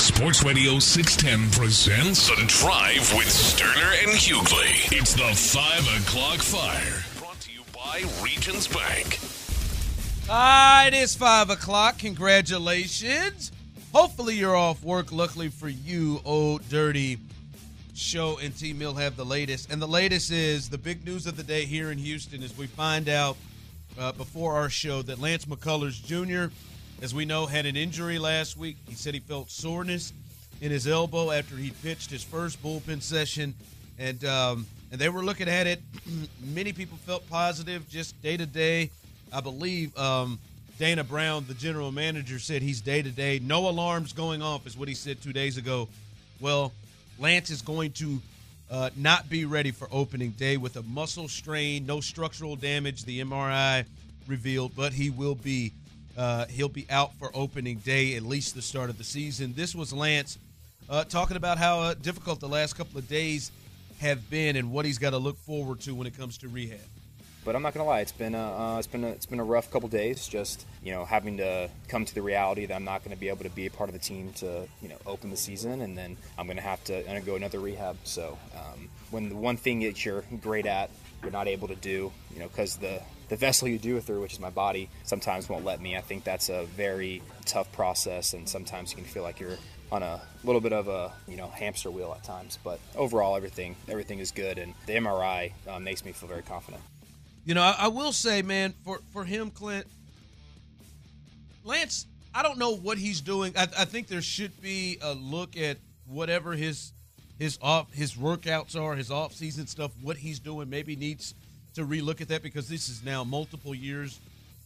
Sports Radio 610 presents The Drive with Stoerner and Hughley. It's the 5 o'clock fire. Brought to you by Regions Bank. Ah, it is 5 o'clock. Congratulations. Hopefully you're off work. Luckily for you, Old Dirty Show and T Mill have the latest. And the latest is the big news of the day here in Houston as we find out uh, before our show that Lance McCullers Jr., as we know, had an injury last week. He said he felt soreness in his elbow after he pitched his first bullpen session. And, um, and they were looking at it. Many people felt positive just day to day. I believe um, Dana Brown, the general manager, said he's day to day. No alarms going off, is what he said two days ago. Well, Lance is going to uh, not be ready for opening day with a muscle strain, no structural damage. The MRI revealed, but he will be uh, he'll be out for opening day, at least the start of the season. This was Lance uh, talking about how uh, difficult the last couple of days have been and what he's got to look forward to when it comes to rehab. But I'm not gonna lie, it's been a, uh, it's been a, it's been a rough couple days. Just you know, having to come to the reality that I'm not to be able to be a part of the team to you know open the season, and then I'm to have to undergo another rehab. So um, when the one thing that you're great at, you're not able to do, you know, because the the vessel you do it through, which is my body, sometimes won't let me. I think that's a very tough process, and sometimes you can feel like you're on a little bit of a you know hamster wheel at times. But overall, everything everything is good, and the MRI uh, makes me feel very confident. You know, I, I will say, man, for for him, Clint, Lance, I don't know what he's doing. I, I think there should be a look at whatever his his off his workouts are, his off season stuff, what he's doing. Maybe needs to relook at that because this is now multiple years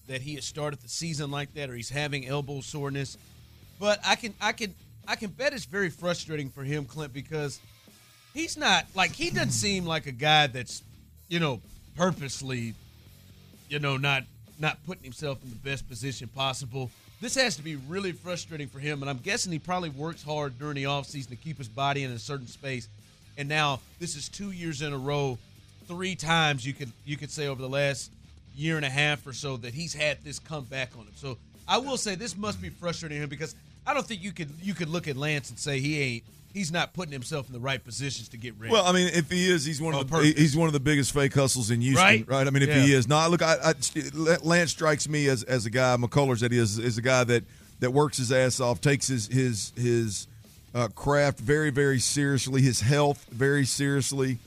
that he has started the season like that, or he's having elbow soreness. But I can I can I can bet it's very frustrating for him, Clint, because he's not like he doesn't seem like a guy that's you know purposely, you know, not not putting himself in the best position possible. This has to be really frustrating for him, and I'm guessing he probably works hard during the offseason to keep his body in a certain space. And now this is two years in a row, three times you could you could say over the last year and a half or so that he's had this come back on him. So I will say this must be frustrating him because I don't think you could you could look at Lance and say he ain't he's not putting himself in the right positions to get ready. Well, I mean, if he is, he's one of Oh, the perfect. he's one of the biggest fake hustles in Houston, Right? right? I mean, if Yeah. he is, no, look, I, I, Lance strikes me as as a guy, McCullers that he is is a guy that that works his ass off, takes his his his uh, craft very very seriously, his health very seriously.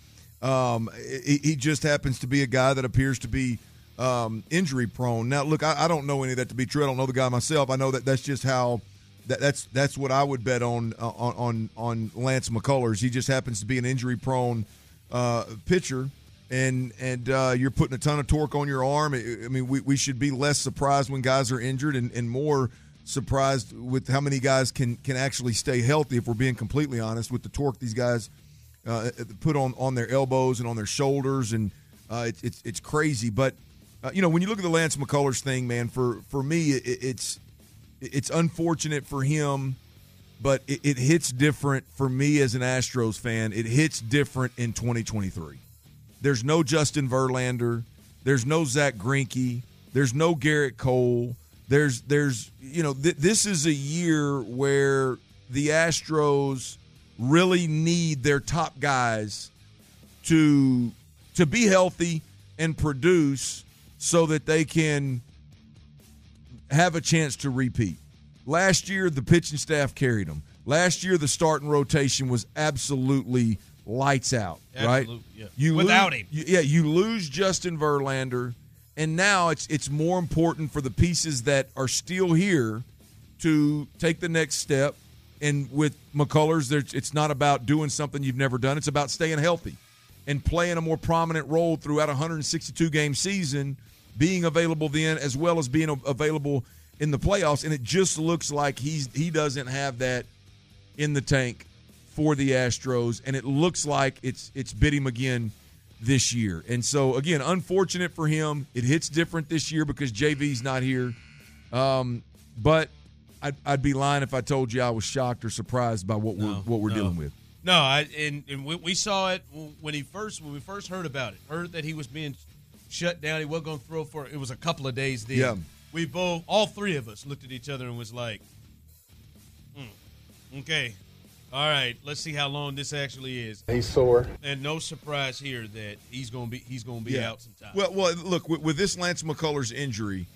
Um, he, he just happens to be a guy that appears to be um, injury prone. Now, look, I, I don't know any of that to be true. I don't know the guy myself. I know that that's just how that, that's that's what I would bet on uh, on on on Lance McCullers. He just happens to be an injury prone uh, pitcher, and and uh, you're putting a ton of torque on your arm. I, mean, we, we should be less surprised when guys are injured, and, and more surprised with how many guys can can actually stay healthy. If we're being completely honest, with the torque these guys uh, put on on their elbows and on their shoulders, and uh, it, it's it's crazy. But uh, you know, when you look at the Lance McCullers thing, man, for for me, it, it's it's unfortunate for him, but it, it hits different for me as an Astros fan. It hits different in 2023. There's no Justin Verlander. There's no Zack Greinke. There's no Gerrit Cole. There's there's you know th- this is a year where the Astros really need their top guys to to be healthy and produce so that they can have a chance to repeat. Last year, the pitching staff carried them. Last year, the starting rotation was absolutely lights out. right? Yeah. You Without lose- him. you- yeah, you lose Justin Verlander, and now it's it's more important for the pieces that are still here to take the next step. And with McCullers, it's not about doing something you've never done. It's about staying healthy and playing a more prominent role throughout a 162 game season, being available then as well as being available in the playoffs. And it just looks like he's he doesn't have that in the tank for the Astros, and it looks like it's it's bit him again this year. And so again, unfortunate for him. It hits different this year because JV's not here. Um, but I'd, I'd be lying if I told you I was shocked or surprised by what we're what we're no. dealing with. No, I and, and we, we saw it when he first when we first heard about it. Heard that he was being shut down. He wasn't going to throw for it was a couple of days then. Yeah. We both, all three of us, looked at each other and was like, mm, Okay. All right. Let's see how long this actually is. He's sore. And no surprise here that he's going to be he's going to be out sometime. Well, well, look with, with this Lance McCullers injury,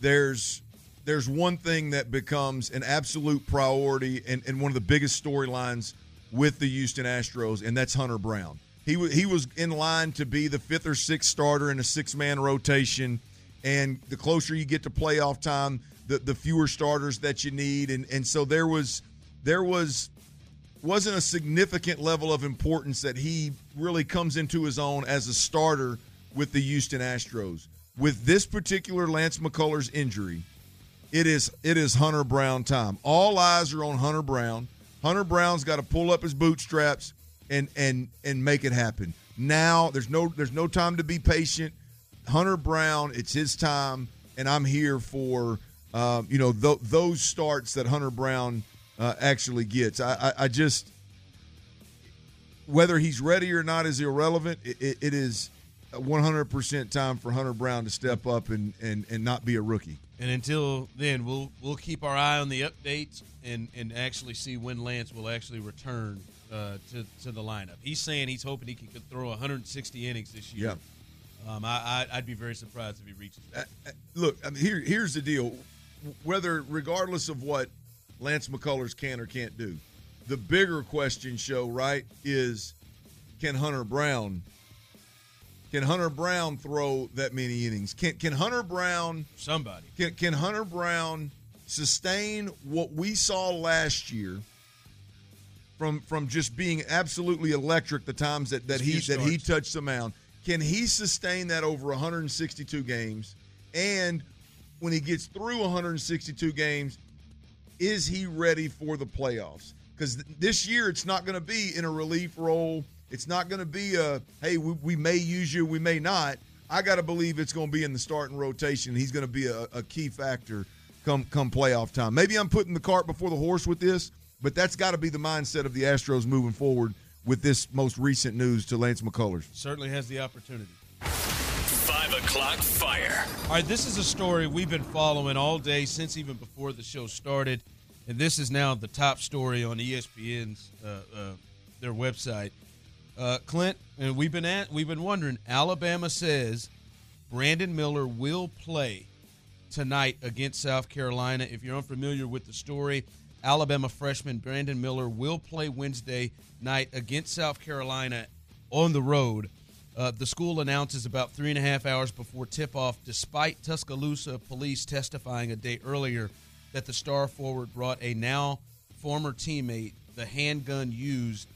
there's there's one thing that becomes an absolute priority and, and one of the biggest storylines with the Houston Astros, and that's Hunter Brown. He was he was in line to be the fifth or sixth starter in a six man rotation, and the closer you get to playoff time, the the fewer starters that you need, and and so there was there was wasn't a significant level of importance that he really comes into his own as a starter with the Houston Astros. With this particular Lance McCullers injury, it is it is Hunter Brown time. All eyes are on Hunter Brown. Hunter Brown's got to pull up his bootstraps and and and make it happen. Now there's no there's no time to be patient. Hunter Brown, it's his time, and I'm here for um, you know th- those starts that Hunter Brown uh, actually gets. I, I, I, just whether he's ready or not is irrelevant. It, it, it is 100% time for Hunter Brown to step up and, and, and not be a rookie. And until then, we'll we'll keep our eye on the updates and, and actually see when Lance will actually return uh, to, to the lineup. He's saying he's hoping he can throw 160 innings this year. Yeah. Um, I, I, would be very surprised if he reaches. Uh, uh, look, I mean, here here's the deal. Whether regardless of what Lance McCullers can or can't do. The bigger question, show right, is can Hunter Brown can Hunter Brown throw that many innings? Can can Hunter Brown somebody can can Hunter Brown sustain what we saw last year from from just being absolutely electric the times that, that he that he touched the mound? Can he sustain that over 162 games? And when he gets through 162 games, is he ready for the playoffs? Because this year it's not going to be in a relief role. It's not going to be a hey, we, we, may use you, we may not. I got to believe it's going to be in the starting rotation. He's going to be a, a key factor come come playoff time. Maybe I'm putting the cart before the horse with this, but that's got to be the mindset of the Astros moving forward with this most recent news to Lance McCullers. Certainly has the opportunity. Five o'clock fire. All right, this is a story we've been following all day since even before the show started, and this is now the top story on ESPN's uh, uh, their website. Uh, Clint, and we've been at, we've been wondering. Alabama says Brandon Miller will play tonight against South Carolina. If you're unfamiliar with the story, Alabama freshman Brandon Miller will play Wednesday night against South Carolina on the road uh, the school announces about three and a half hours before tip off, despite Tuscaloosa police testifying a day earlier that the star forward brought a now former teammate the handgun used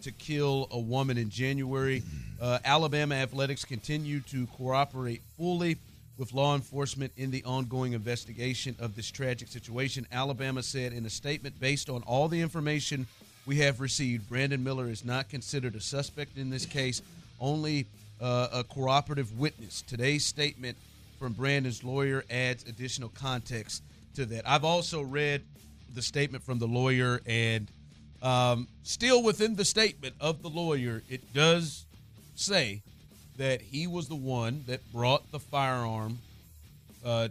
to kill a woman in January. Uh, Alabama athletics continue to cooperate fully with law enforcement in the ongoing investigation of this tragic situation. Alabama said in a statement based on all the information we have received, Brandon Miller is not considered a suspect in this case only uh, a cooperative witness. Today's statement from Brandon's lawyer adds additional context to that. I've also read the statement from the lawyer, and um, still within the statement of the lawyer, it does say that he was the one that brought the firearm uh,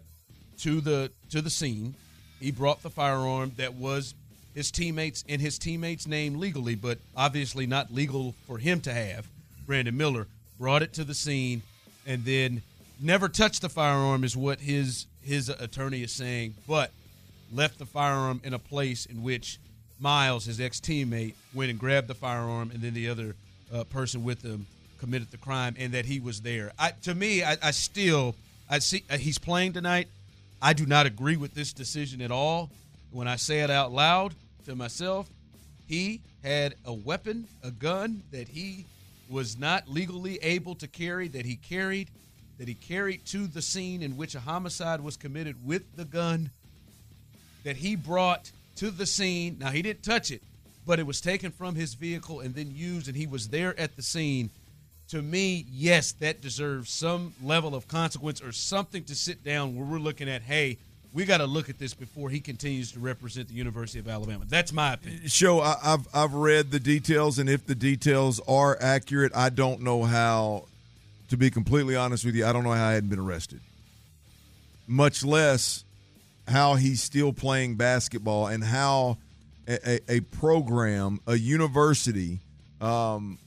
to the to the scene. He brought the firearm that was his teammates in his teammates' name legally, but obviously not legal for him to have. Brandon Miller, brought it to the scene, and then never touched the firearm, is what his his attorney is saying, but left the firearm in a place in which Miles, his ex teammate, went and grabbed the firearm, and then the other uh, person with him committed the crime, and that he was there. I, to me, I, I still I see uh, he's playing tonight. I do not agree with this decision at all. When I say it out loud to myself, he had a weapon, a gun that he was not legally able to carry, that he carried, that he carried to the scene in which a homicide was committed with the gun, that he brought to the scene. Now, he didn't touch it, but it was taken from his vehicle and then used, and he was there at the scene. To me, yes, that deserves some level of consequence or something to sit down where we're looking at, hey, we got to look at this before he continues to represent the University of Alabama. That's my opinion. Show I, have I've read the details, and if the details are accurate, I don't know how. To be completely honest with you, I don't know how I hadn't been arrested. Much less how he's still playing basketball and how a, a, a program, a university, um,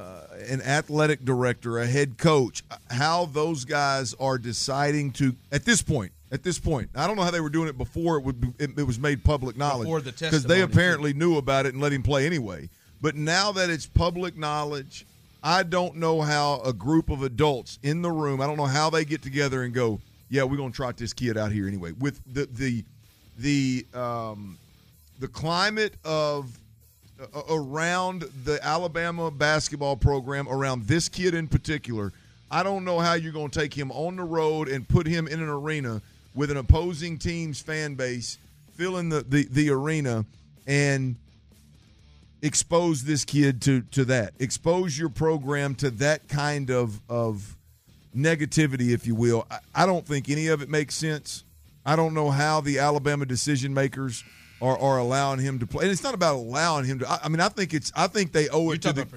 uh, an athletic director, a head coach, how those guys are deciding to at this point. At this point, I don't know how they were doing it before it would it, it was made public knowledge Before the because they apparently knew about it and let him play anyway. But now that it's public knowledge, I don't know how a group of adults in the room. I don't know how they get together and go, "Yeah, we're going to trot this kid out here anyway." With the the the um, the climate of around the Alabama basketball program, around this kid in particular, I don't know how you're going to take him on the road and put him in an arena with an opposing team's fan base, filling the, the, the arena, and expose this kid to, to that. Expose your program to that kind of, of negativity, if you will. I, I don't think any of it makes sense. I don't know how the Alabama decision makers – are, are allowing him to play. And it's not about allowing him to. I, I mean, I think it's. I think they owe it You're to the. him.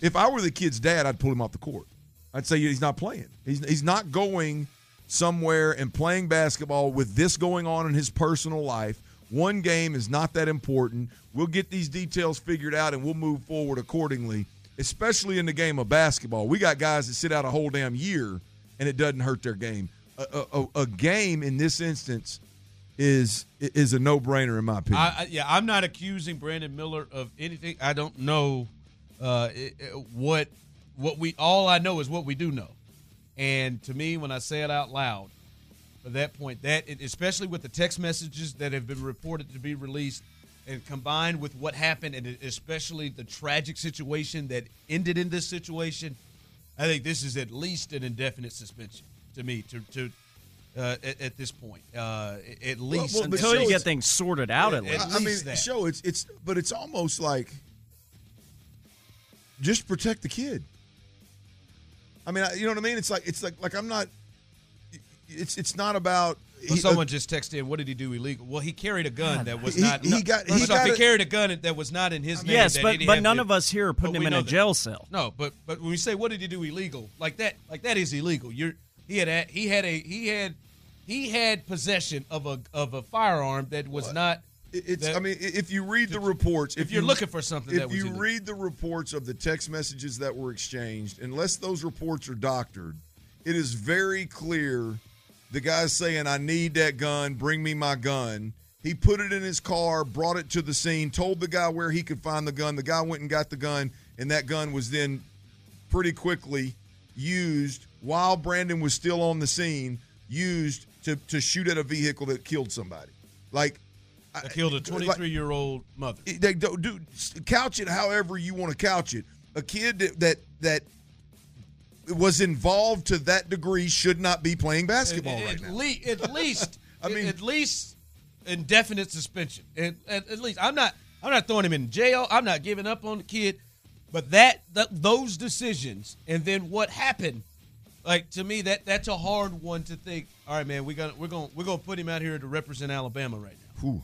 If I were the kid's dad, I'd pull him off the court. I'd say he's not playing. He's he's not going somewhere and playing basketball with this going on in his personal life. One game is not that important. We'll get these details figured out and we'll move forward accordingly. Especially in the game of basketball, we got guys that sit out a whole damn year and it doesn't hurt their game. A, a, a game in this instance is is a no brainer in my opinion. I, yeah, I'm not accusing Brandon Miller of anything. I don't know uh, what what we. All I know is what we do know. And to me, when I say it out loud, at that point, that especially with the text messages that have been reported to be released, and combined with what happened, and especially the tragic situation that ended in this situation, I think this is at least an indefinite suspension to me to to uh, at, at, this point. Uh, at least well, well, until you get things sorted out. At, least. I mean, that. show it's it's, but it's almost like just protect the kid. I mean, you know what I mean? It's like it's like like I'm not. It's it's not about. Well, someone uh, just texted in. What did he do illegal? Well, he carried a gun God, that was he, not. He, he got. He, got he carried a gun that was not in his name. Yes, but but none to, of us here are putting him in a that. jail cell. No, but but when we say what did he do illegal, like that, like that is illegal. You're he had a, he had a he had he had possession of a of a firearm that was what? not. It's. That, I mean, if you read the reports, if, if you're you, looking for something, if you read the reports of the text messages that were exchanged, unless those reports are doctored, it is very clear. The guy's saying, "I need that gun. Bring me my gun." He put it in his car, brought it to the scene, told the guy where he could find the gun. The guy went and got the gun, and that gun was then pretty quickly used while Brandon was still on the scene, used to, to shoot at a vehicle that killed somebody. Like, killed a 23 year old mother. They do couch it however you want to couch it. A kid that, that that was involved to that degree should not be playing basketball at, right now. Le- at least, I mean, at least indefinite suspension. At, at, at, least, I'm not. I'm not throwing him in jail. I'm not giving up on the kid. But that, that those decisions and then what happened like to me that that's a hard one to think. All right, man, we got we're going we're going to put him out here to represent Alabama right now. Ooh.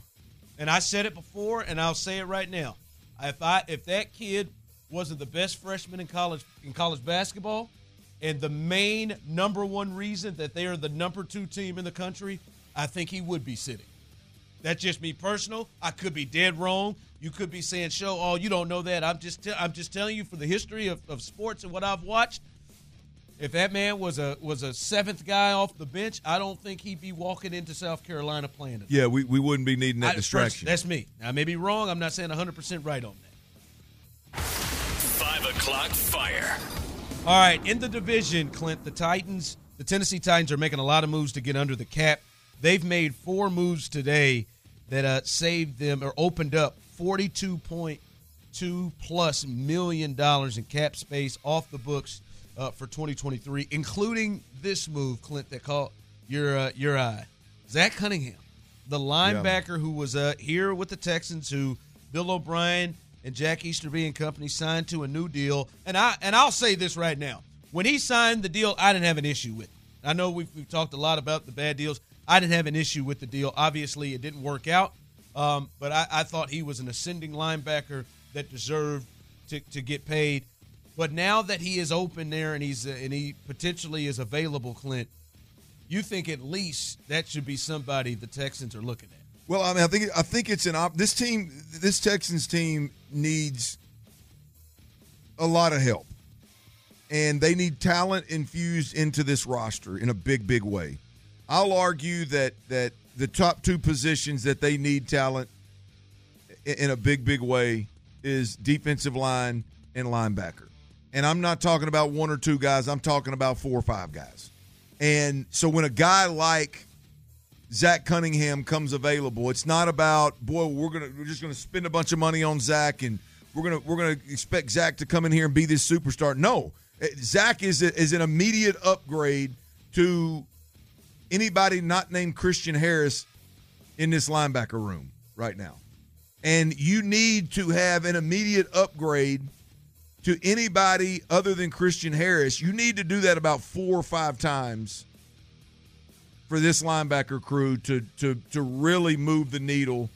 And I said it before, and I'll say it right now. If I if that kid wasn't the best freshman in college in college basketball, and the main number one reason that they are the number two team in the country, I think he would be sitting. That's just me personal. I could be dead wrong. You could be saying, "Show, oh, you don't know that." I'm just, I'm just telling you for the history of, of sports and what I've watched. If that man was a was a seventh guy off the bench, I don't think he'd be walking into South Carolina playing it. Yeah, we, we wouldn't be needing that I, distraction. That's me. I may be wrong. I'm not saying 100 percent right on that. Five o'clock fire. All right, in the division, Clint, the Titans, the Tennessee Titans are making a lot of moves to get under the cap. They've made four moves today that uh, saved them or opened up 42.2 plus million dollars in cap space off the books uh, for 2023, including this move, Clint, that caught your uh, your eye. Zach Cunningham, the linebacker yeah. who was uh, here with the Texans, who Bill O'Brien and Jack Easterby and company signed to a new deal. And I and I'll say this right now: when he signed the deal, I didn't have an issue with. It. I know we've, we've talked a lot about the bad deals. I didn't have an issue with the deal. Obviously, it didn't work out, um, but I, I thought he was an ascending linebacker that deserved to, to get paid. But now that he is open there and he's uh, and he potentially is available, Clint, you think at least that should be somebody the Texans are looking at? Well, I mean, I think I think it's an op. This team, this Texans team needs a lot of help, and they need talent infused into this roster in a big, big way. I'll argue that that the top two positions that they need talent in a big, big way is defensive line and linebacker. And I'm not talking about one or two guys. I'm talking about four or five guys. And so when a guy like Zach Cunningham comes available. It's not about boy, we're gonna we're just gonna spend a bunch of money on Zach and we're gonna we're gonna expect Zach to come in here and be this superstar. No, eh, Zach is a, is an immediate upgrade to anybody not named Christian Harris in this linebacker room right now, and you need to have an immediate upgrade to anybody other than Christian Harris. You need to do that about four or five times for this linebacker crew to to to really move the needle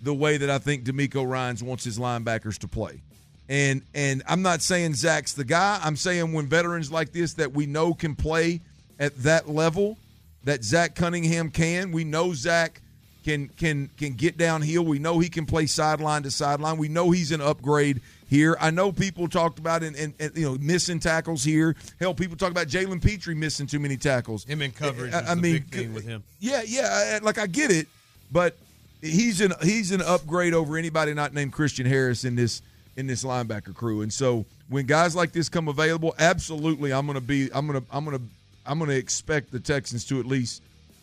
the way that I think DeMeco Ryans wants his linebackers to play. And and I'm not saying Zach's the guy. I'm saying when veterans like this that we know can play at that level, that Zach Cunningham can. We know Zach can can can get downhill. We know he can play sideline to sideline. We know he's an upgrade here. I know people talked about and, and, and, you know missing tackles here. Hell, people talk about Jalen Pitre missing too many tackles. Him in coverage. I, I mean, thing with him. Yeah, yeah. Like I get it, but he's an he's an upgrade over anybody not named Christian Harris in this in this linebacker crew. And so when guys like this come available, absolutely, I'm gonna be I'm gonna I'm gonna I'm gonna expect the Texans to at least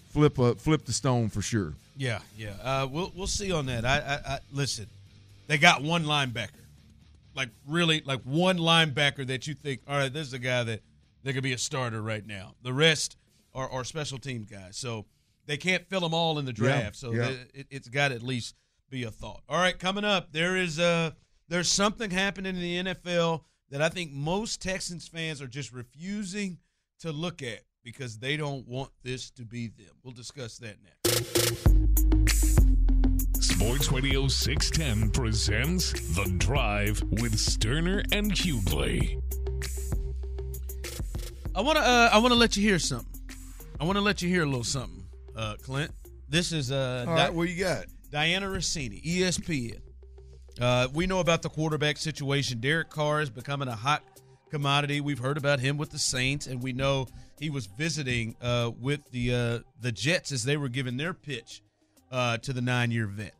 flip a flip the stone for sure. Yeah, yeah. Uh, we'll we'll see on that. I, I, I listen. They got one linebacker like really like one linebacker that you think, all right, this is a guy that they could be a starter right now. The rest are, are special team guys, so they can't fill them all in the draft. Yeah, so yeah. it, has got to at least be a thought. All right, coming up, there is a there's something happening in the NFL that I think most Texans fans are just refusing to look at because they don't want this to be them. We'll discuss that next. Sports Radio 610 presents The Drive with Stoerner and Hughley. I want to uh, I want to let you hear something. I want to let you hear a little something, uh, Clint. This is uh, All right, Di- what you got? Dianna Russini, ESPN. Uh, we know about the quarterback situation. Derek Carr is becoming a hot commodity. We've heard about him with the Saints, and we know he was visiting uh, with the uh, the Jets as they were giving their pitch uh, to the nine year vet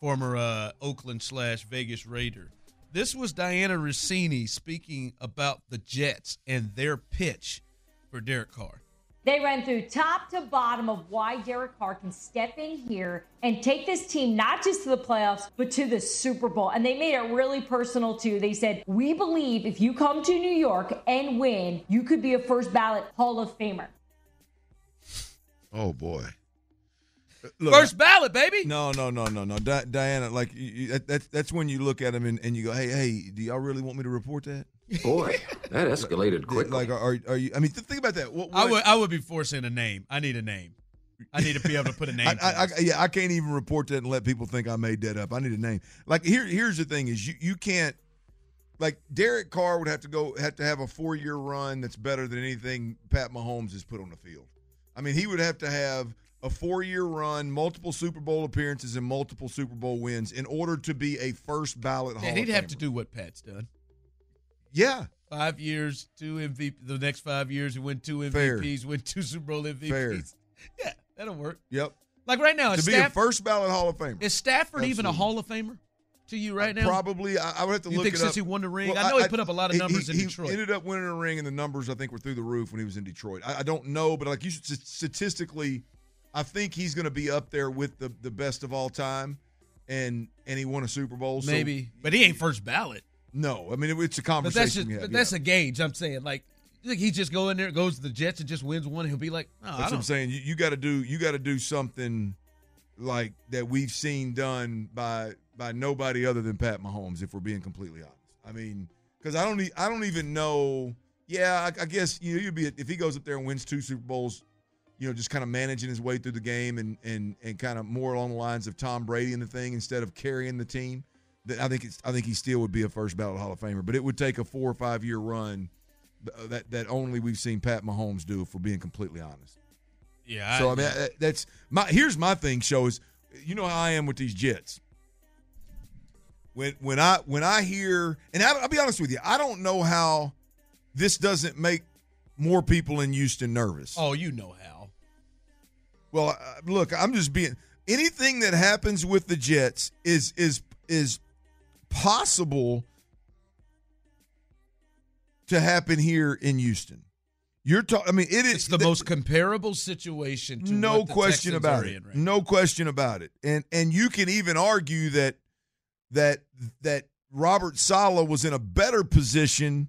former uh, Oakland slash Vegas Raider. This was Dianna Russini speaking about the Jets and their pitch for Derek Carr. They ran through top to bottom of why Derek Carr can step in here and take this team not just to the playoffs, but to the Super Bowl. And they made it really personal too. They said, We believe if you come to New York and win, you could be a first ballot Hall of Famer. Oh, boy. Look, First ballot, baby. No, no, no, no, no. Di- Dianna, like you, that, that, that's when you look at him and, and you go, "Hey, hey, do y'all really want me to report that?" Boy, that escalated quickly. Like, are, are you? I mean, think about that. What, what, I would, I would be forcing a name. I need a name. I need to be able to put a name. I, I, yeah, I can't even report that and let people think I made that up. I need a name. Like here, here's the thing: is you, you can't. Like Derek Carr would have to go have to have a four year run that's better than anything Pat Mahomes has put on the field. I mean, he would have to have a four year run, multiple Super Bowl appearances, and multiple Super Bowl wins in order to be a first ballot Hall. And he'd have to do what Pat's done. Yeah. Five years, two MVP. The next five years, he win two MVPs, Fair. win two Super Bowl MVPs. Fair. Yeah, that'll work. Yep. Like right now, to be Staff- a first ballot Hall of Famer. Is Stafford Absolutely. even a Hall of Famer? to you right uh, now? Probably. I, I would have to look. you look think since up. he won the ring? Well, I know I, he put up a lot of numbers he, in he Detroit. He ended up winning a ring, and the numbers I think were through the roof when he was in Detroit. I, I don't know, but like you should statistically, I think he's going to be up there with the the best of all time, and and he won a Super Bowl. So, Maybe, but he ain't first ballot. No, I mean it, it's a conversation. But that's just, but that's a gauge. I'm saying like. Think he just go in there, goes to the Jets, and just wins one? He'll be like, oh, "That's what I'm saying. You, you got to do, you got to do something like that we've seen done by by nobody other than Pat Mahomes. If we're being completely honest, I mean, because I don't, I don't even know. Yeah, I, I guess you know, you'd be if he goes up there and wins two Super Bowls, you know, just kind of managing his way through the game and and and kind of more along the lines of Tom Brady and the thing instead of carrying the team. That I think it's I think he still would be a first ballot Hall of Famer, but it would take a four or five year run that that only we've seen Pat Mahomes do. If we're being completely honest. Yeah. So I, I mean, that's my here's my thing. Show is you know how I am with these Jets. When when I when I hear and I, I'll be honest with you, I don't know how this doesn't make more people in Houston nervous. Oh, you know how. Well, uh, look, I'm just being anything that happens with the Jets is is is possible to happen here in Houston. You're talking. I mean, it is it's the, most comparable situation. no question Texans about it. Right no question about it. And and you can even argue that that that Robert Saleh was in a better position,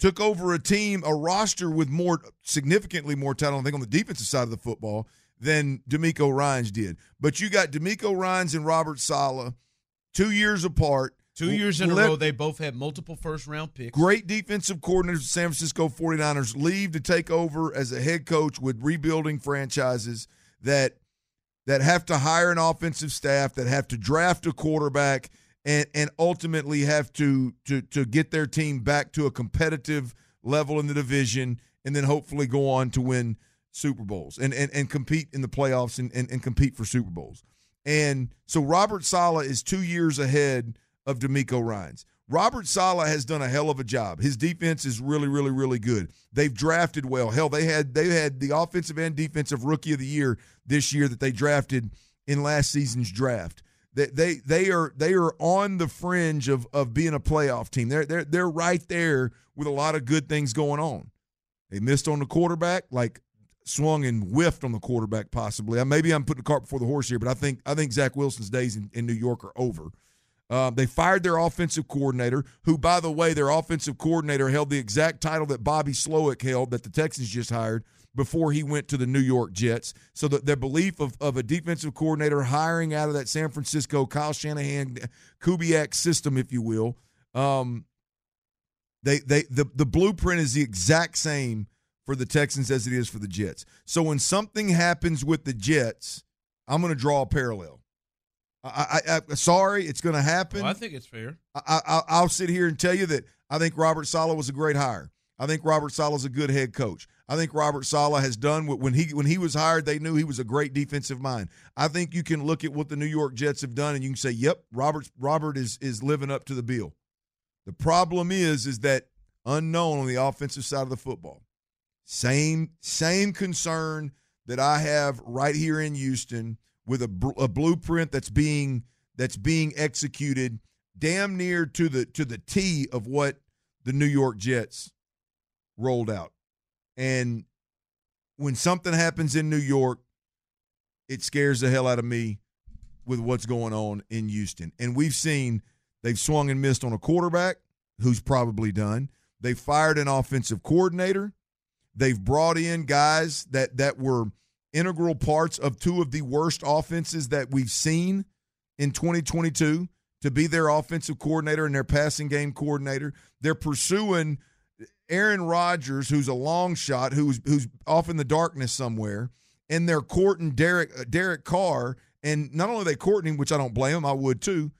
took over a team, a roster with more significantly more talent. I think on the defensive side of the football than DeMeco Ryans did. But you got DeMeco Ryans and Robert Saleh, two years apart. Two years in a row, they both had multiple first round picks. Great defensive coordinators, San Francisco 49ers, leave to take over as a head coach with rebuilding franchises that that have to hire an offensive staff, that have to draft a quarterback, and and ultimately have to to to get their team back to a competitive level in the division, and then hopefully go on to win Super Bowls and and, and compete in the playoffs and, and, and compete for Super Bowls. And so Robert Saleh is two years ahead of DeMeco Ryans. Robert Saleh has done a hell of a job. His defense is really, really, really good. They've drafted well. Hell, they had they had the offensive and defensive rookie of the year this year that they drafted in last season's draft. They they they are they are on the fringe of of being a playoff team. They're they're they're right there with a lot of good things going on. They missed on the quarterback, like swung and whiffed on the quarterback possibly. Maybe I'm putting the cart before the horse here, but I think I think Zach Wilson's days in, in New York are over. Uh, they fired their offensive coordinator, who, by the way, their offensive coordinator held the exact title that Bobby Slowik held that the Texans just hired before he went to the New York Jets. So their belief of, of a defensive coordinator hiring out of that San Francisco Kyle Shanahan Kubiak system, if you will, um, they they the, the blueprint is the exact same for the Texans as it is for the Jets. So when something happens with the Jets, I'm going to draw a parallel. I, I, I sorry, it's going to happen. Well, I think it's fair. I, I, will sit here and tell you that I think Robert Saleh was a great hire. I think Robert Saleh is a good head coach. I think Robert Saleh has done what when he when he was hired, they knew he was a great defensive mind. I think you can look at what the New York Jets have done and you can say, "Yep, Robert Robert is is living up to the bill." The problem is is that unknown on the offensive side of the football. Same same concern that I have right here in Houston with a, a blueprint that's being that's being executed damn near to the to the T of what the New York Jets rolled out. And when something happens in New York, it scares the hell out of me with what's going on in Houston. And we've seen they've swung and missed on a quarterback who's probably done. They fired an offensive coordinator. They've brought in guys that that were integral parts of two of the worst offenses that we've seen in 2022 to be their offensive coordinator and their passing game coordinator. They're pursuing Aaron Rodgers, who's a long shot, who's who's off in the darkness somewhere, and they're courting Derek uh, Derek Carr. And not only they courting him, which I don't blame them, I would too.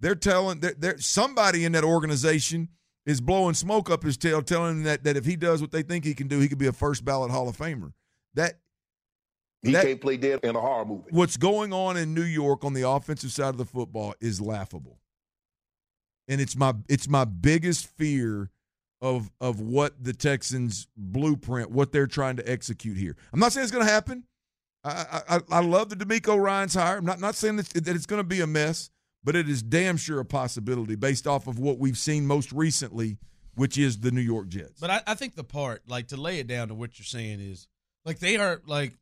They're telling they're, they're, somebody in that organization is blowing smoke up his tail, telling him that that if he does what they think he can do, he could be a first ballot Hall of Famer. That he that, can't play dead in a horror movie. What's going on in New York on the offensive side of the football is laughable. And it's my it's my biggest fear of of what the Texans blueprint, what they're trying to execute here. I'm not saying it's going to happen. I, I I love the DeMeco Ryans hire. I'm not not saying that, that it's going to be a mess, but it is damn sure a possibility based off of what we've seen most recently, which is the New York Jets. But I, I think the part, like to lay it down to what you're saying is, like they are like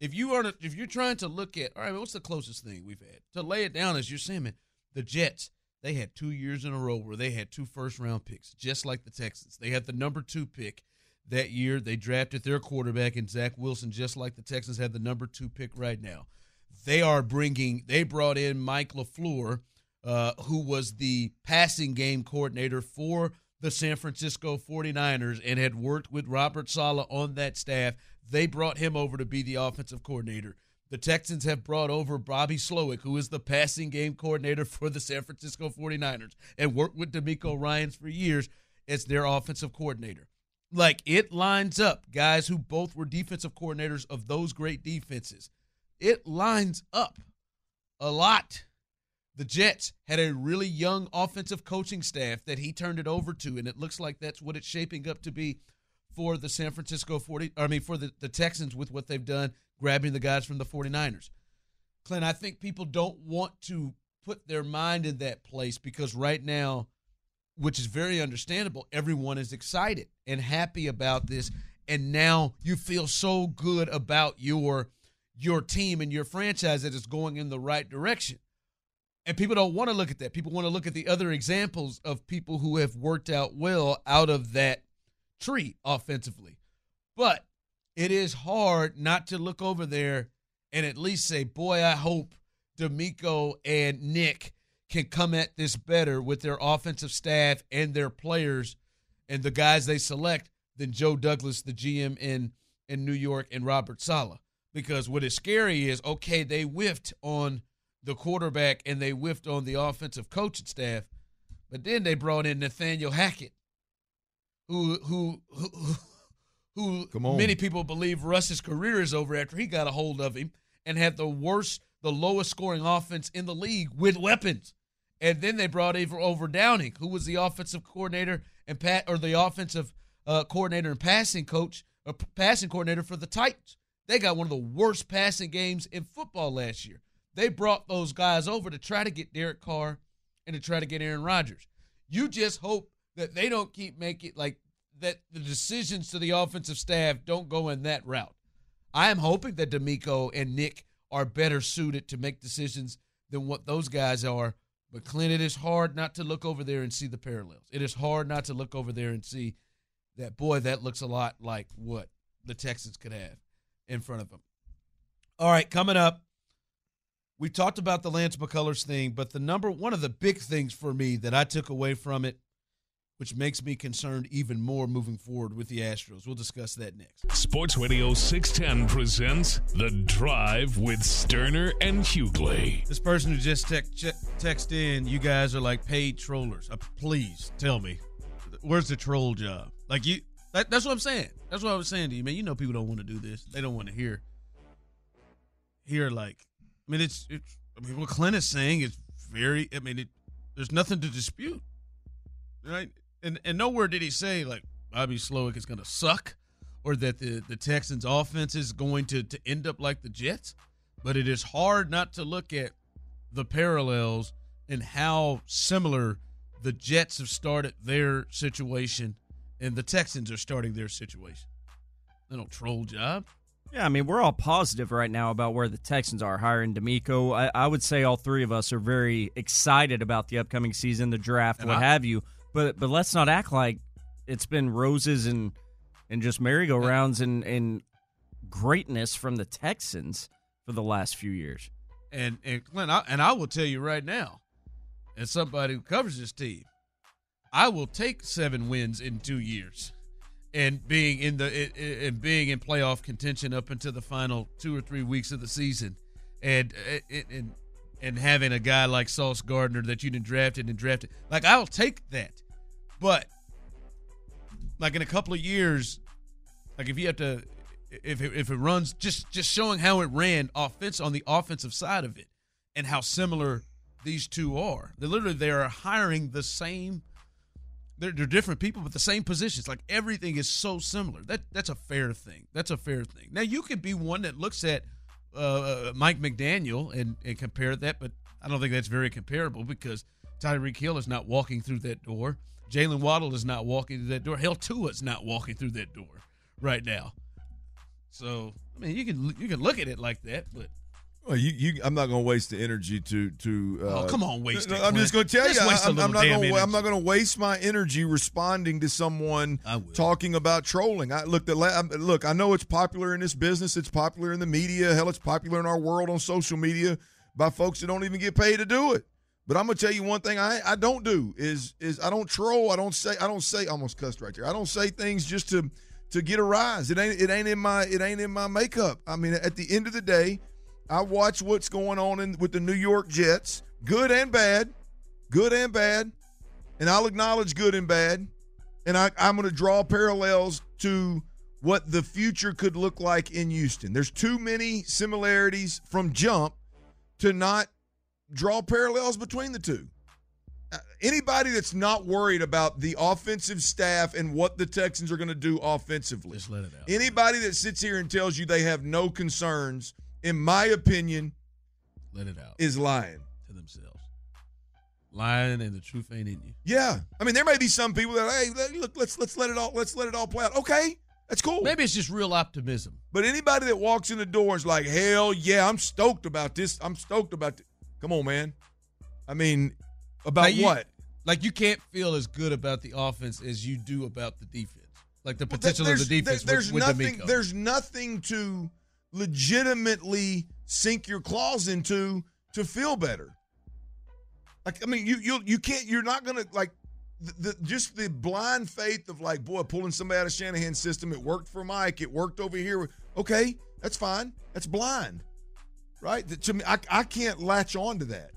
if you are if you're trying to look at all right, what's the closest thing we've had to lay it down as you're saying, man, the Jets. They had two years in a row where they had two first round picks, just like the Texans. They had the number two pick that year. They drafted their quarterback in Zach Wilson, just like the Texans had the number two pick right now. They are bringing. They brought in Mike LaFleur, uh, who was the passing game coordinator for the San Francisco 49ers and had worked with Robert Saleh on that staff. They brought him over to be the offensive coordinator. The Texans have brought over Bobby Slowik, who is the passing game coordinator for the San Francisco 49ers, and worked with DeMeco Ryans for years as their offensive coordinator. Like it lines up, guys who both were defensive coordinators of those great defenses. It lines up. a lot. The Jets had a really young offensive coaching staff that he turned it over to, and it looks like that's what it's shaping up to be for the San Francisco 40 I mean for the, the Texans with what they've done, grabbing the guys from the 49ers. Clint, I think people don't want to put their mind in that place because right now, which is very understandable, everyone is excited and happy about this. And now you feel so good about your your team and your franchise that it's going in the right direction. And people don't want to look at that. People want to look at the other examples of people who have worked out well out of that tree offensively. But it is hard not to look over there and at least say, boy, I hope DeMeco and Nick can come at this better with their offensive staff and their players and the guys they select than Joe Douglas, the GM in, in New York, and Robert Saleh. Because what is scary is, okay, they whiffed on the quarterback and they whiffed on the offensive coaching staff, but then they brought in Nathaniel Hackett, who who who, who many people believe Russ's career is over after he got a hold of him and had the worst, the lowest scoring offense in the league with weapons. And then they brought over, over Downing, who was the offensive coordinator and pat or the offensive uh, coordinator and passing coach, or passing coordinator for the Titans. They got one of the worst passing games in football last year. They brought those guys over to try to get Derek Carr and to try to get Aaron Rodgers. You just hope that they don't keep making like that the decisions to the offensive staff don't go in that route. I am hoping that DeMeco and Nick are better suited to make decisions than what those guys are. But Clint, it is hard not to look over there and see the parallels. It is hard not to look over there and see that boy that looks a lot like what the Texans could have in front of them. All right, coming up, we talked about the Lance McCullers thing, but the number one of the big things for me that I took away from it which makes me concerned even more moving forward with the Astros. We'll discuss that next. Sports Radio 610 presents The Drive with Stoerner and Hughley. This person who just te- text in, you guys are like paid trollers. Uh, please tell me, where's the troll job? Like you, that, that's what I'm saying. That's what I was saying to you, man. You know, people don't want to do this. They don't want to hear, hear like, I mean, it's, it's, I mean, what Clint is saying is very, I mean, it, there's nothing to dispute, right? and and nowhere did he say like Bobby Slowik is going to suck or that the the Texans offense is going to to end up like the Jets. But it is hard not to look at the parallels and how similar the Jets have started their situation and the Texans are starting their situation. Little troll job. Yeah, I mean, we're all positive right now about where the Texans are hiring DeMeco. I, I would say all three of us are very excited about the upcoming season, the draft, and what I, have you. But but let's not act like it's been roses and and just merry-go-rounds and and greatness from the Texans for the last few years. And and Clint, I, and I will tell you right now, as somebody who covers this team, I will take seven wins in two years, and being in the and being in playoff contention up until the final two or three weeks of the season, and uh, and and having a guy like Sauce Gardner that you didn't drafted and drafted, like I'll take that. But like in a couple of years, like if you have to, if it, if it runs, just just showing how it ran offense on the offensive side of it, and how similar these two are. They literally they are hiring the same. They're, they're different people, but the same positions. Like everything is so similar. That that's a fair thing. That's a fair thing. Now you could be one that looks at uh, uh Mike McDaniel and, and compare that, but I don't think that's very comparable because Tyreek Hill is not walking through that door. Jaylen Waddle is not walking through that door. Hell, Tua's not walking through that door right now. So I mean, you can you can look at it like that, but well, you, you, I'm not going to waste the energy to to. Uh, oh, come on, waste no, it. I'm just going to tell you, I'm, I'm, not going to. I'm not going to waste my energy responding to someone talking about trolling. I look the look. I know it's popular in this business. It's popular in the media. Hell, it's popular in our world on social media by folks that don't even get paid to do it. But I'm gonna tell you one thing I, I don't do is is I don't troll. I don't say I don't say almost cussed right there. I don't say things just to to get a rise. It ain't it ain't in my it ain't in my makeup. I mean, at the end of the day, I watch what's going on in, with the New York Jets, good and bad, good and bad, and I'll acknowledge good and bad, and I, I'm going to draw parallels to what the future could look like in Houston. There's too many similarities from jump to not draw parallels between the two. Uh, anybody that's not worried about the offensive staff and what the Texans are going to do offensively, Just let it out. anybody that sits here and tells you they have no concerns, in my opinion, Let it out is lying. to themselves. Lying and the truth ain't in you. Yeah, I mean, there may be some people that hey, look, let's let's let it all let's let it all play out. Okay, that's cool. Maybe it's just real optimism. But anybody that walks in the door is like, hell yeah, I'm stoked about this. I'm stoked about this. Come on, man. I mean, about you- what? Like you can't feel as good about the offense as you do about the defense. Like the potential there's- of the defense there's with, with nothing. DeMeco. There's nothing to legitimately sink your claws into to feel better. Like I mean, you you you can't. You're not gonna like the, the just the blind faith of like, boy, pulling somebody out of Shanahan's system. It worked for Mike. It worked over here. Okay, that's fine. That's blind, right? To me, I I can't latch on to that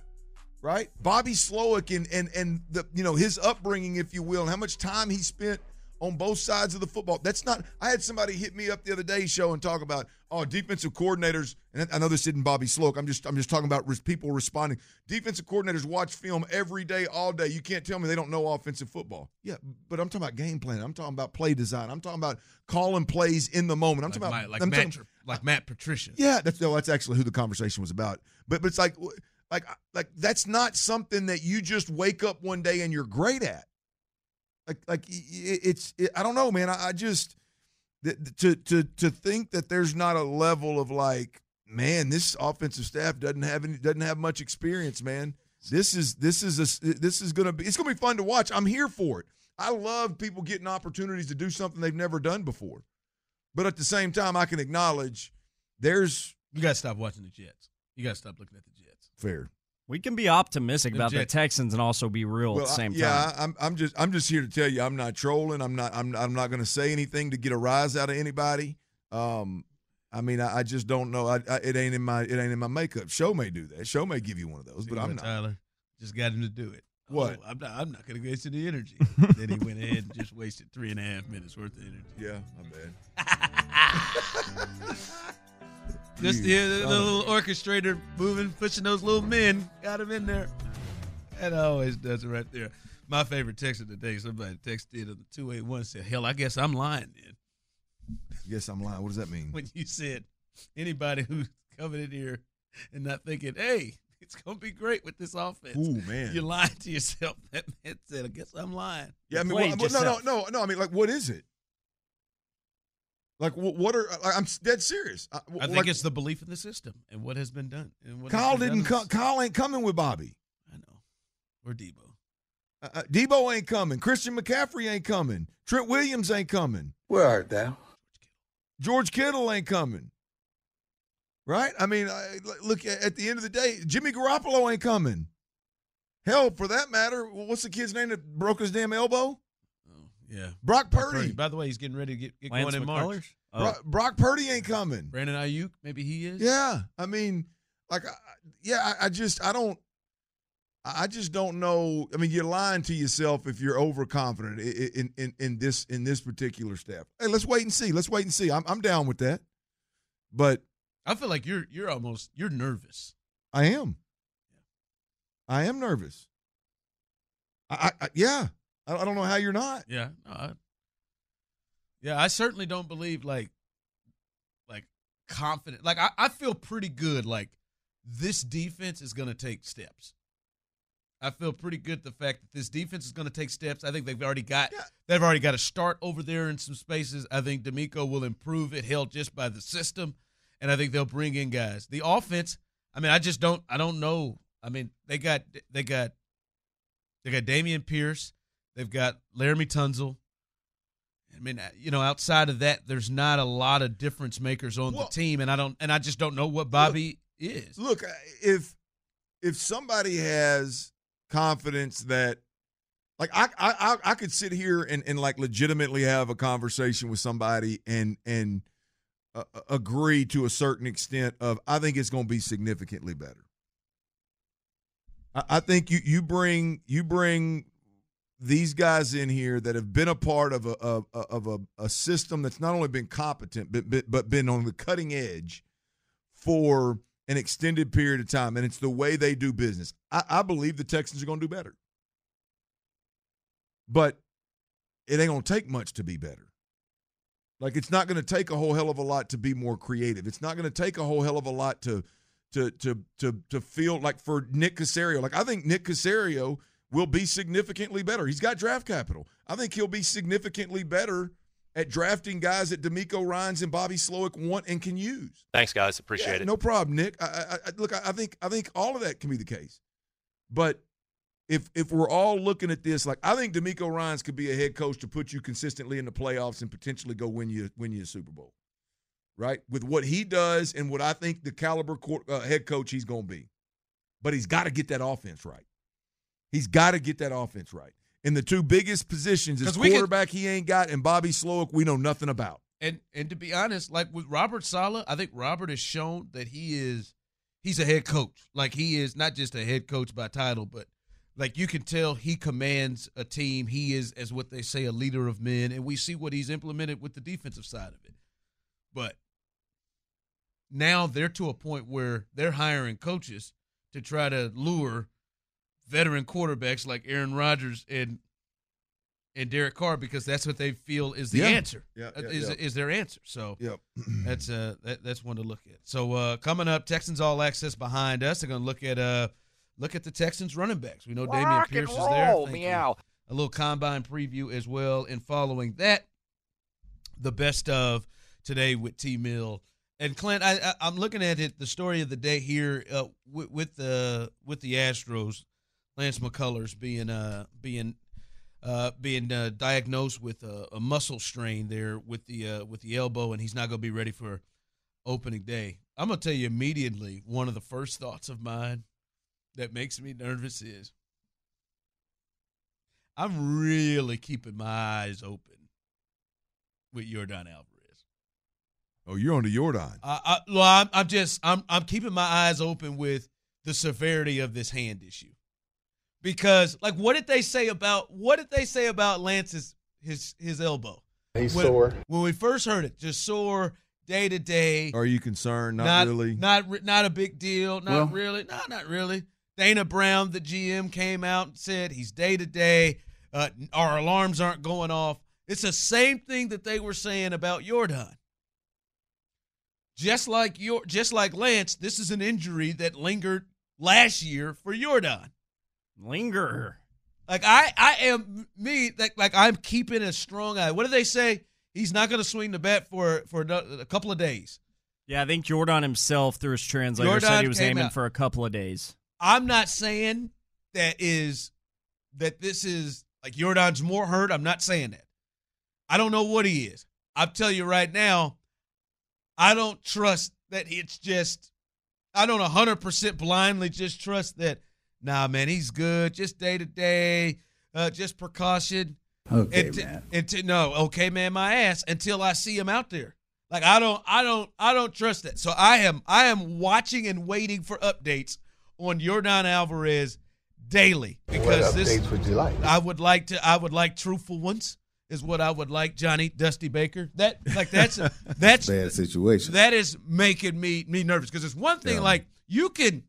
right? Bobby Slowik and and and the you know his upbringing, if you will, and how much time he spent on both sides of the football. That's not. I had somebody hit me up the other day, show and talk about oh defensive coordinators, and I know this isn't Bobby Slowik. I'm just I'm just talking about people responding. Defensive coordinators watch film every day, all day. You can't tell me they don't know offensive football. Yeah, but I'm talking about game plan. I'm talking about play design. I'm talking about calling plays in the moment. I'm like, talking my- about like I'm Matt, talking- like Matt Patricia. yeah, that's no, that's actually who the conversation was about. But but it's like like like that's not something that you just wake up one day and you're great at. Like like it's it, I don't know, man. I, I just to to to think that there's not a level of like, man, this offensive staff doesn't have any doesn't have much experience, man. This is this is a this is gonna be it's gonna be fun to watch. I'm here for it. I love people getting opportunities to do something they've never done before. But at the same time, I can acknowledge there's You got to stop watching the Jets. You got to stop looking at the Jets. fair. We can be optimistic about the Texans and also be real at the I- same yeah, time. I- I'm I'm just I'm just here to tell you I'm not trolling. I'm not I'm I'm not going to say anything to get a rise out of anybody. Um, I mean I, I just don't know. I, I it ain't in my it ain't in my makeup. Show may do that. Show may give you one of those, See but I'm not. Tyler just got him to do it. What? Oh, I'm not. I'm not going to waste any energy. then he went ahead and just wasted three and a half minutes worth of energy. Yeah, my bad. Just You the, the son of a- little orchestrator moving, pushing those little men, got him in there. That always does it right there. My favorite text of the day. Somebody texted on the two eight one said, "Hell, I guess I'm lying then." Yes, I'm lying. What does that mean? When you said anybody who's coming in here and not thinking, "Hey, it's gonna be great with this offense," Ooh man. you're lying to yourself. That man said, "I guess I'm lying." Yeah, I mean, what, no, no, no, no. I mean, like, what is it? Like, what, what are? Like, I'm dead serious. I, I think like, it's the belief in the system and what has been done. And what has Kyle been didn't done come. Kyle ain't coming with Bobby. I know. Or Deebo. Uh, uh, Deebo ain't coming. Christian McCaffrey ain't coming. Trent Williams ain't coming. Where art thou? George Kittle ain't coming. Right? I mean, I, look at at the end of the day, Jimmy Garoppolo ain't coming. Hell, for that matter, what's the kid's name that broke his damn elbow? Yeah. Brock Brock Purdy. By the way, he's getting ready to get, get going in March. Oh. Brock, Brock Purdy ain't coming. Brandon Aiyuk, maybe he is. Yeah, I mean, like, I- yeah, I, I just, I don't, I just don't know. I mean, you're lying to yourself if you're overconfident i- i- in in, in this in this particular step. Hey, let's wait and see. Let's wait and see. I'm I'm down with that, but I feel like you're you're almost you're nervous. I am. I am nervous. I, I, I yeah. I, I don't know how you're not. Yeah. No, I, yeah, I certainly don't believe like like confident. Like I, I feel pretty good like this defense is gonna take steps. I feel pretty good the fact that this defense is going to take steps. I think they've already got Yeah. they've already got a start over there in some spaces. I think DeMeco will improve it, held just by the system, and I think they'll bring in guys. The offense, I mean, I just don't I don't know. I mean, they got they got they got Dameon Pierce, they've got Laremy Tunsil. I mean, uh, you know, outside of that, there's not a lot of difference makers on Well- the team, and I don't and I just don't know what Bobby is. Look, uh, if if somebody has confidence that like I I I- I could sit here and, and like legitimately have a conversation with somebody and and uh, uh agree to a certain extent of I think it's going to be significantly better. I, I think you you bring you bring these guys in here that have been a part of a of, of a, a system that's not only been competent but, but but been on the cutting edge for an extended period of time, and it's the way they do business. I, I believe the Texans are going to do better, but it ain't going to take much to be better. Like it's not going to take a whole hell of a lot to be more creative. It's not going to take a whole hell of a lot to to to to to feel like for Nick Caserio. Like I think Nick Caserio will be significantly better. He's got draft capital. I think he'll be significantly better at drafting guys that DeMeco Ryans and Bobby Slowik want and can use. Thanks, guys. Appreciate Yeah, it. No problem, Nick. I, I, look, I think I think all of that can be the case, but if if we're all looking at this, like I think DeMeco Ryans could be a head coach to put you consistently in the playoffs and potentially go win you win you a Super Bowl, right? With what he does and what I think the caliber court, uh, head coach he's going to be, but he's got to get that offense right. He's got to get that offense right. And the two biggest positions is 'Cause we can- quarterback he ain't got and Bobby Slowik we know nothing about. And and to be honest, like with Robert Saleh, I think Robert has shown that he is he's a head coach. Like he is not just a head coach by title, but like you can tell he commands a team. He is, as what they say, a leader of men, and we see what he's implemented with the defensive side of it. But now they're to a point where they're hiring coaches to try to lure veteran quarterbacks like Aaron Rodgers and and Derek Carr because that's what they feel is the Yeah. answer. Yeah, yeah, is yeah. is their answer. So Yep. that's uh that, that's one to look at. So uh coming up, Texans all access behind us. They're gonna look at uh look at the Texans running backs. We know Dameon Rock and Pierce is there. roll, Thank you. meow. A little combine preview as well. And following that, the best of today with T Mill. And Clint, I, I, I'm looking at it. The story of the day here uh, with, with the with the Astros, Lance McCullers being uh being uh being uh, diagnosed with a, a muscle strain there with the uh, with the elbow, and he's not going to be ready for opening day. I'm going to tell you immediately. One of the first thoughts of mine that makes me nervous is I'm really keeping my eyes open with Yordan Alvarez. Oh, you're on the Yordan. I, I, well, I'm, I'm just I'm I'm keeping my eyes open with the severity of this hand issue, because like, what did they say about what did they say about Lance's his his elbow? He's when, sore. When we first heard it, just sore day to day. Are you concerned? Not, Not really. Not not a big deal. Not Well- really. No, not really. Dana Brown, the GM, came out and said he's day to day. Uh, Our alarms aren't going off. It's the same thing that they were saying about Yordan. Just like your, just like Lance, this is an injury that lingered last year for Yordan. Linger. Like I, I am me. Like, like I'm keeping a strong eye. What do they say? He's not going to swing the bat for for a couple of days. Yeah, I think Yordan himself, through his translator, said he was aiming out. for a couple of days. I'm not saying that is that this is like Yordan's more hurt. I'm not saying that. I don't know what he is. I'll tell you right now, I don't trust that it's just I don't 100% blindly just trust that nah man, he's good, just day to day, uh just precaution. Okay, and man. And to, no, okay, man, my ass until I see him out there. Like I don't, I don't, I don't trust that. So I am, I am watching and waiting for updates on Yordan Alvarez daily because what this. updates would you like? I would like to. I would like truthful ones. Is what I would like, Johnny Dusty Baker. That like that's that's Bad situation. that is making me me nervous because it's one thing Yeah. like you can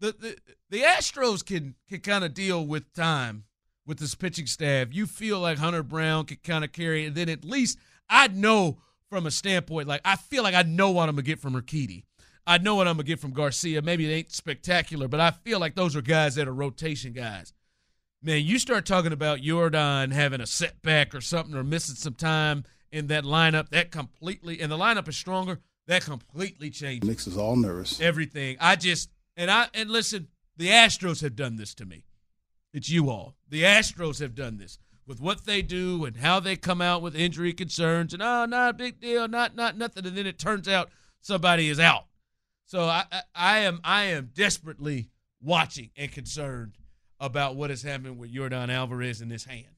the the, the Astros can can kind of deal with time with this pitching staff. You feel like Hunter Brown could kind of carry, and then at least I know from a standpoint like I feel like I know what I'm gonna get from Urquidy. I know what I'm gonna get from Garcia. Maybe it ain't spectacular, but I feel like those are guys that are rotation guys. Man, you start talking about Yordan having a setback or something or missing some time in that lineup, that completely and the lineup is stronger, that completely changes Makes us all nervous. everything. I just and I and listen, the Astros have done this to me. It's you all. The Astros have done this with what they do and how they come out with injury concerns and oh, not a big deal, not not nothing, and then it turns out somebody is out. So I I, I am I am desperately watching and concerned about what is happening with Yordan Alvarez in this hand.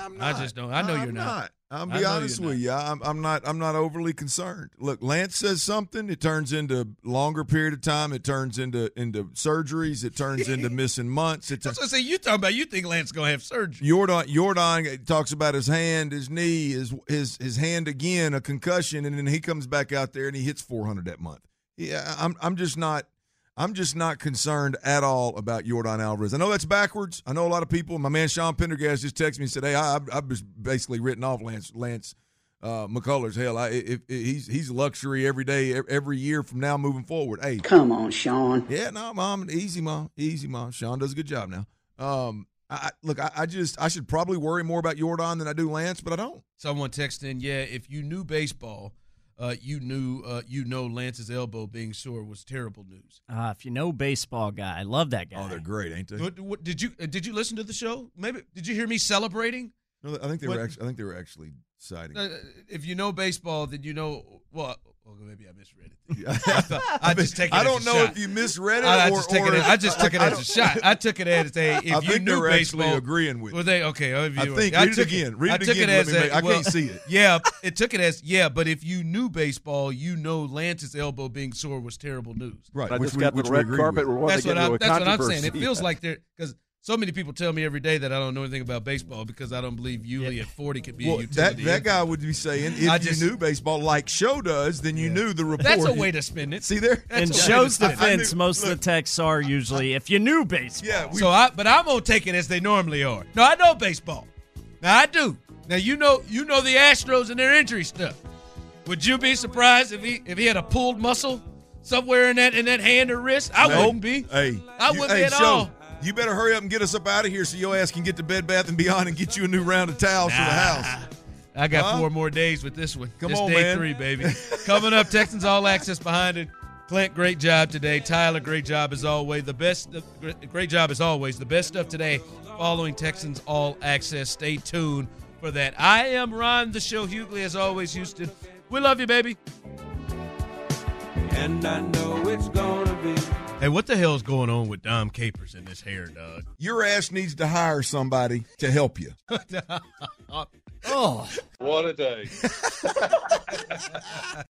Yeah, I'm I just don't- I know I'm you're not. I'll be honest with you. I'm, I'm not. I'm not overly concerned. Look, Lance says something. It turns into longer period of time. It turns into into surgeries. It turns into missing months. It That's what I say. You talking about? You think Lance gonna have surgery? Yordan Yordan talks about his hand, his knee, his his his hand again, a concussion, and then he comes back out there and he hits 400 that month. Yeah, I'm I'm just not I'm just not concerned at all about Yordan Alvarez. I know that's backwards. I know a lot of people. My man Sean Pendergast just texted me and said, "Hey, I, I've just basically written off Lance Lance uh, McCullers. Hell, I, if, if he's he's luxury every day, every year from now moving forward. Hey, come on, Sean. Yeah, no, mom, easy, mom, easy, mom. Sean does a good job now. Um, I, look, I, I, just I should probably worry more about Yordan than I do Lance, but I don't. Someone texted in, yeah, if you knew baseball, uh, you knew uh, you know Lance's elbow being sore was terrible news. Uh, if you know baseball guy, I love that guy. Oh, they're great, ain't they? What, what, did you uh, did you listen to the show? Maybe did you hear me celebrating? No, I think they what, were. Actually, I think they were actually citing. Uh, if you know baseball, then you know. Well, well maybe I misread it. I, I, just take it. I don't know shot. if you misread it. I, or, just, took or, it, I just took it as a shot. I took it as a. If I you knew baseball, actually agreeing with. Well, they okay. I think. Read it again. Read it again. It a, I can't see it. Yeah, it took it as yeah. But if you knew baseball, you know Lance's elbow being sore was terrible news. Right. I which just we, got which the red carpet. That's what I. That's what I'm saying. It feels like they're because so many people tell me every day that I don't know anything about baseball because I don't believe Yuli yeah. at 40 could be well, a utility. That, that guy would be saying if just, you knew baseball like Show does, then you yeah. knew the report. That's a way to spin it. See there? In Show's defense, most look, of the texts are usually if you knew baseball. Yeah. We, so I, but I'm gonna take it as they normally are. No, I know baseball. Now I do. Now you know you know the Astros and their injury stuff. Would you be surprised if he if he had a pulled muscle somewhere in that in that hand or wrist? I hey, wouldn't be. Hey, I wouldn't you, be hey, at show, all. You better hurry up and get us up out of here so your ass can get to Bed Bath and Beyond and get you a new round of towels nah, for the house. I got huh? four more days with this one. Come this on, day man. three, baby. Coming up, Texans All Access behind it. Clint, great job today. Tyler, great job as always. The best, great job as always. The best stuff today. Following Texans All Access. Stay tuned for that. I am Ron, the show Hughley, as always. Houston, we love you, baby. And I know it's gonna be. Hey, what the hell's going on with Dom Capers in this hair, dog? Your ass needs to hire somebody to help you. oh, what a day.